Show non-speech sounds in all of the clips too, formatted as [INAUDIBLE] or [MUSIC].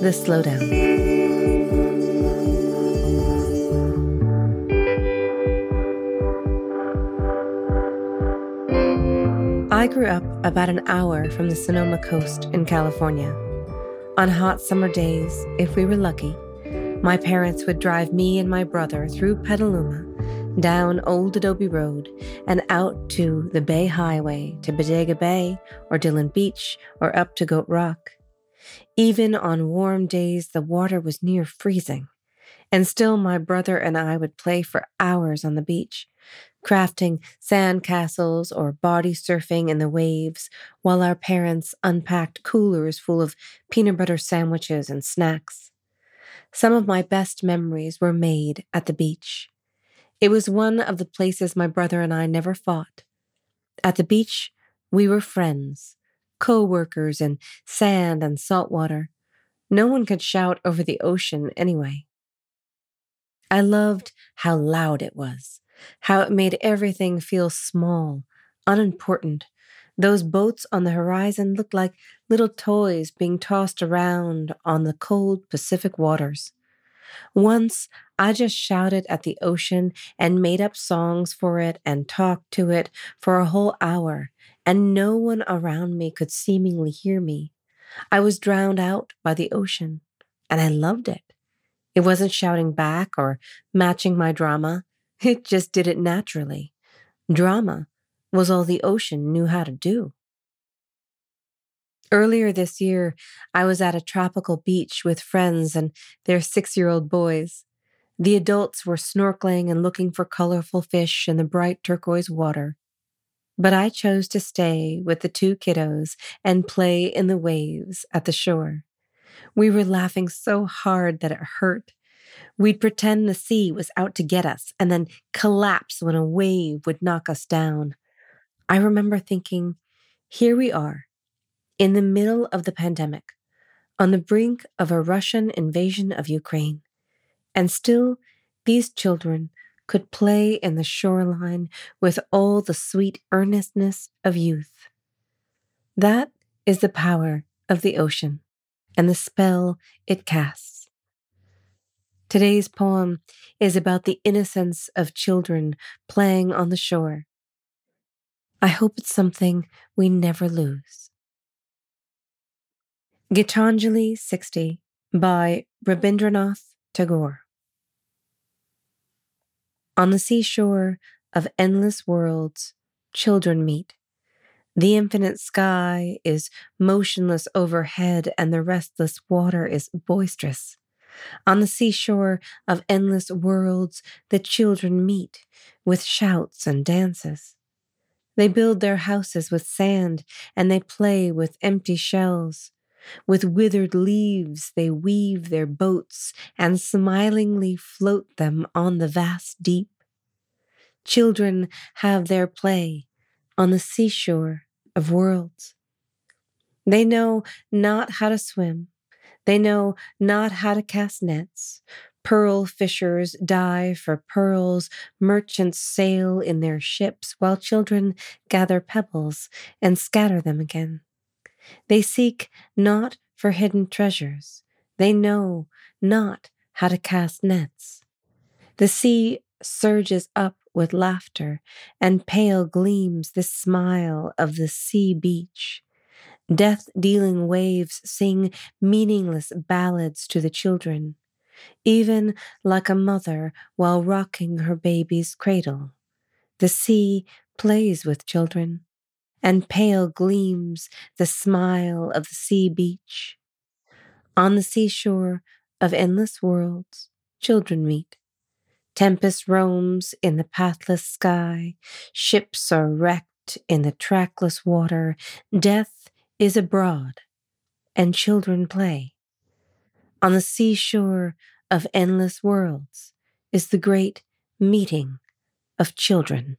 The Slowdown. I grew up about an hour from the Sonoma coast in California. On hot summer days, if we were lucky, my parents would drive me and my brother through Petaluma, down Old Adobe Road, and out to the Bay Highway to Bodega Bay or Dillon Beach or up to Goat Rock. Even on warm days, the water was near freezing, and still my brother and I would play for hours on the beach, crafting sand castles or body surfing in the waves while our parents unpacked coolers full of peanut butter sandwiches and snacks. Some of my best memories were made at the beach. It was one of the places my brother and I never fought. At the beach, we were friends, co workers in sand and salt water. No one could shout over the ocean anyway. I loved how loud it was, how it made everything feel small, unimportant. Those boats on the horizon looked like little toys being tossed around on the cold Pacific waters. Once I just shouted at the ocean and made up songs for it and talked to it for a whole hour, and no one around me could seemingly hear me. I was drowned out by the ocean, and I loved it. It wasn't shouting back or matching my drama, [LAUGHS] it just did it naturally. Drama was all the ocean knew how to do. Earlier this year, I was at a tropical beach with friends and their six year old boys. The adults were snorkeling and looking for colorful fish in the bright turquoise water. But I chose to stay with the two kiddos and play in the waves at the shore. We were laughing so hard that it hurt. We'd pretend the sea was out to get us and then collapse when a wave would knock us down. I remember thinking, here we are, in the middle of the pandemic, on the brink of a Russian invasion of Ukraine. And still, these children could play in the shoreline with all the sweet earnestness of youth. That is the power of the ocean and the spell it casts. Today's poem is about the innocence of children playing on the shore. I hope it's something we never lose. Gitanjali 60 by Rabindranath Tagore. On the seashore of endless worlds, children meet. The infinite sky is motionless overhead, and the restless water is boisterous. On the seashore of endless worlds, the children meet with shouts and dances. They build their houses with sand, and they play with empty shells. With withered leaves, they weave their boats and smilingly float them on the vast deep. Children have their play on the seashore of worlds. They know not how to swim. They know not how to cast nets. Pearl fishers dive for pearls. Merchants sail in their ships while children gather pebbles and scatter them again. They seek not for hidden treasures. They know not how to cast nets. The sea surges up with laughter, and pale gleams the smile of the sea beach. Death dealing waves sing meaningless ballads to the children, even like a mother while rocking her baby's cradle. The sea plays with children and pale gleams the smile of the sea beach. On the seashore of endless worlds, children meet. Tempest roams in the pathless sky, ships are wrecked in the trackless water, death is abroad, and children play. On the seashore of endless worlds is the great meeting of children.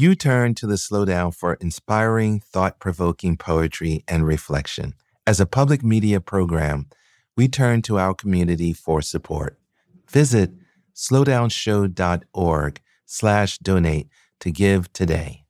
You turn to the Slowdown for inspiring, thought provoking poetry and reflection. As a public media program, we turn to our community for support. Visit slowdownshow.org slash donate to give today.